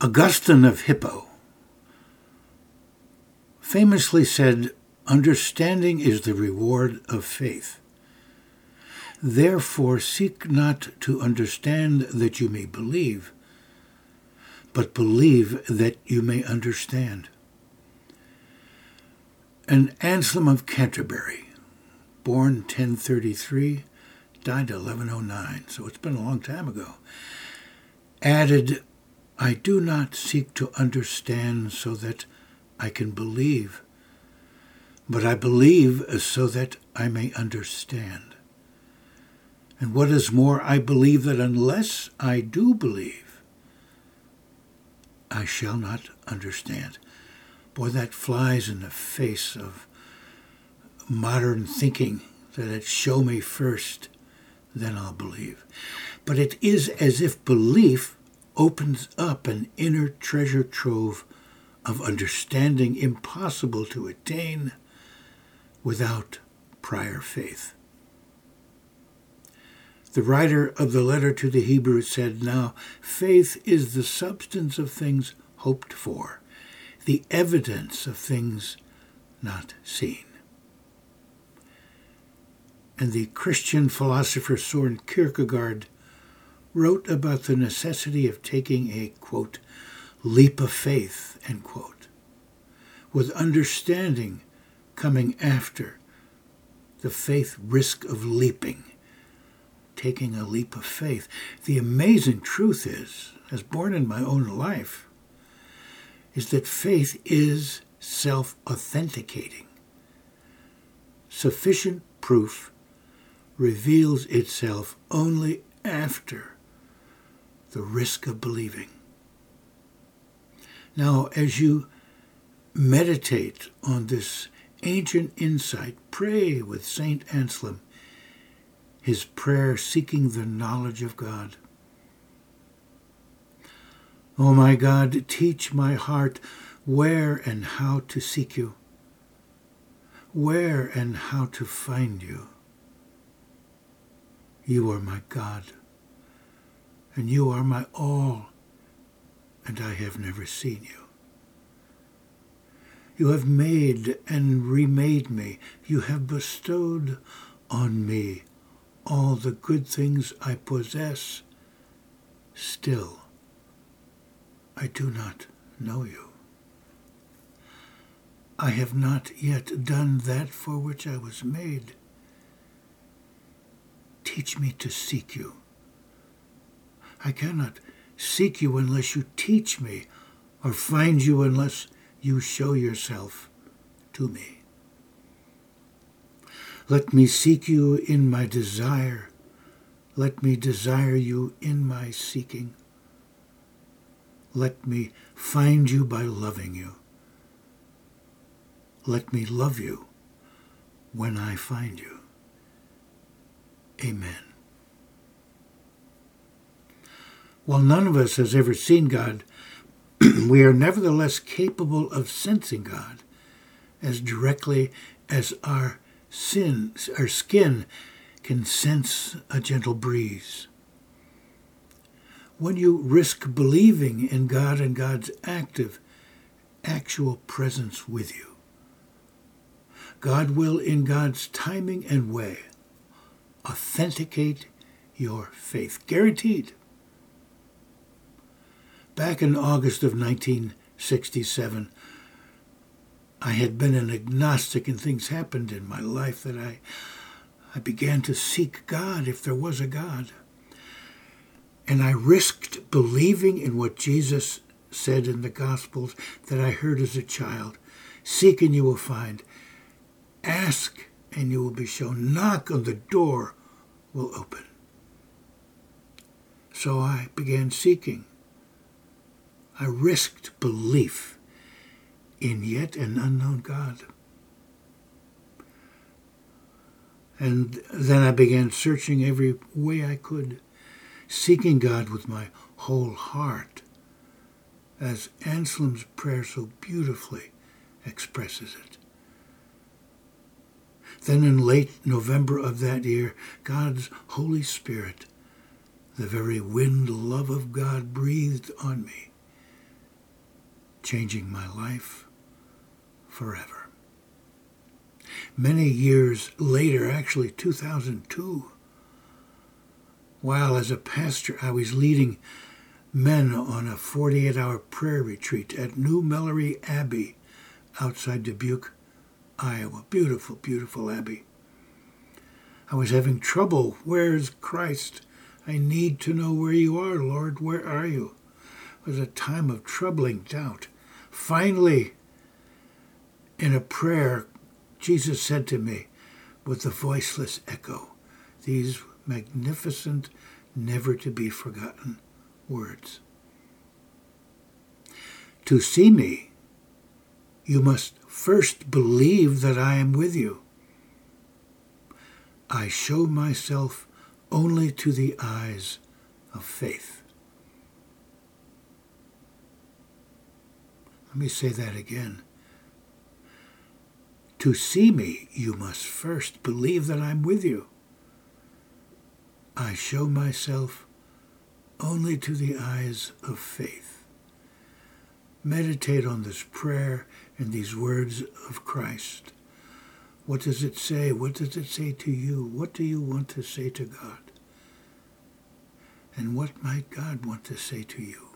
Augustine of Hippo famously said, Understanding is the reward of faith. Therefore, seek not to understand that you may believe, but believe that you may understand. And Anselm of Canterbury, born 1033, died 1109, so it's been a long time ago, added, I do not seek to understand so that I can believe, but I believe so that I may understand. And what is more, I believe that unless I do believe, I shall not understand. Boy, that flies in the face of modern thinking that it show me first, then I'll believe. But it is as if belief opens up an inner treasure trove of understanding impossible to attain without prior faith. The writer of the letter to the Hebrews said, Now faith is the substance of things hoped for, the evidence of things not seen. And the Christian philosopher Soren Kierkegaard wrote about the necessity of taking a, quote, leap of faith, end quote, with understanding coming after the faith risk of leaping, taking a leap of faith. The amazing truth is, as born in my own life, is that faith is self authenticating. Sufficient proof reveals itself only after the risk of believing. Now, as you meditate on this ancient insight, pray with St. Anselm, his prayer seeking the knowledge of God. O oh my God, teach my heart where and how to seek you, where and how to find you. You are my God, and you are my all, and I have never seen you. You have made and remade me. You have bestowed on me all the good things I possess. Still, I do not know you. I have not yet done that for which I was made. Teach me to seek you. I cannot seek you unless you teach me, or find you unless you show yourself to me. Let me seek you in my desire. Let me desire you in my seeking. Let me find you by loving you. Let me love you when I find you. Amen. While none of us has ever seen God, we are nevertheless capable of sensing God as directly as our sin, our skin can sense a gentle breeze. When you risk believing in God and God's active, actual presence with you, God will, in God's timing and way, authenticate your faith. Guaranteed. Back in August of 1967, I had been an agnostic and things happened in my life that I, I began to seek God if there was a God. And I risked believing in what Jesus said in the Gospels that I heard as a child Seek and you will find. Ask and you will be shown. Knock on the door will open. So I began seeking. I risked belief in yet an unknown God. And then I began searching every way I could, seeking God with my whole heart, as Anselm's prayer so beautifully expresses it. Then in late November of that year, God's Holy Spirit, the very wind love of God, breathed on me changing my life forever. Many years later, actually 2002, while as a pastor I was leading men on a 48 hour prayer retreat at New Melleray Abbey outside Dubuque, Iowa. Beautiful, beautiful abbey. I was having trouble. Where's Christ? I need to know where you are, Lord. Where are you? It was a time of troubling doubt. Finally, in a prayer, Jesus said to me with a voiceless echo these magnificent, never to be forgotten words. To see me, you must first believe that I am with you. I show myself only to the eyes of faith. Let me say that again. To see me, you must first believe that I'm with you. I show myself only to the eyes of faith. Meditate on this prayer and these words of Christ. What does it say? What does it say to you? What do you want to say to God? And what might God want to say to you?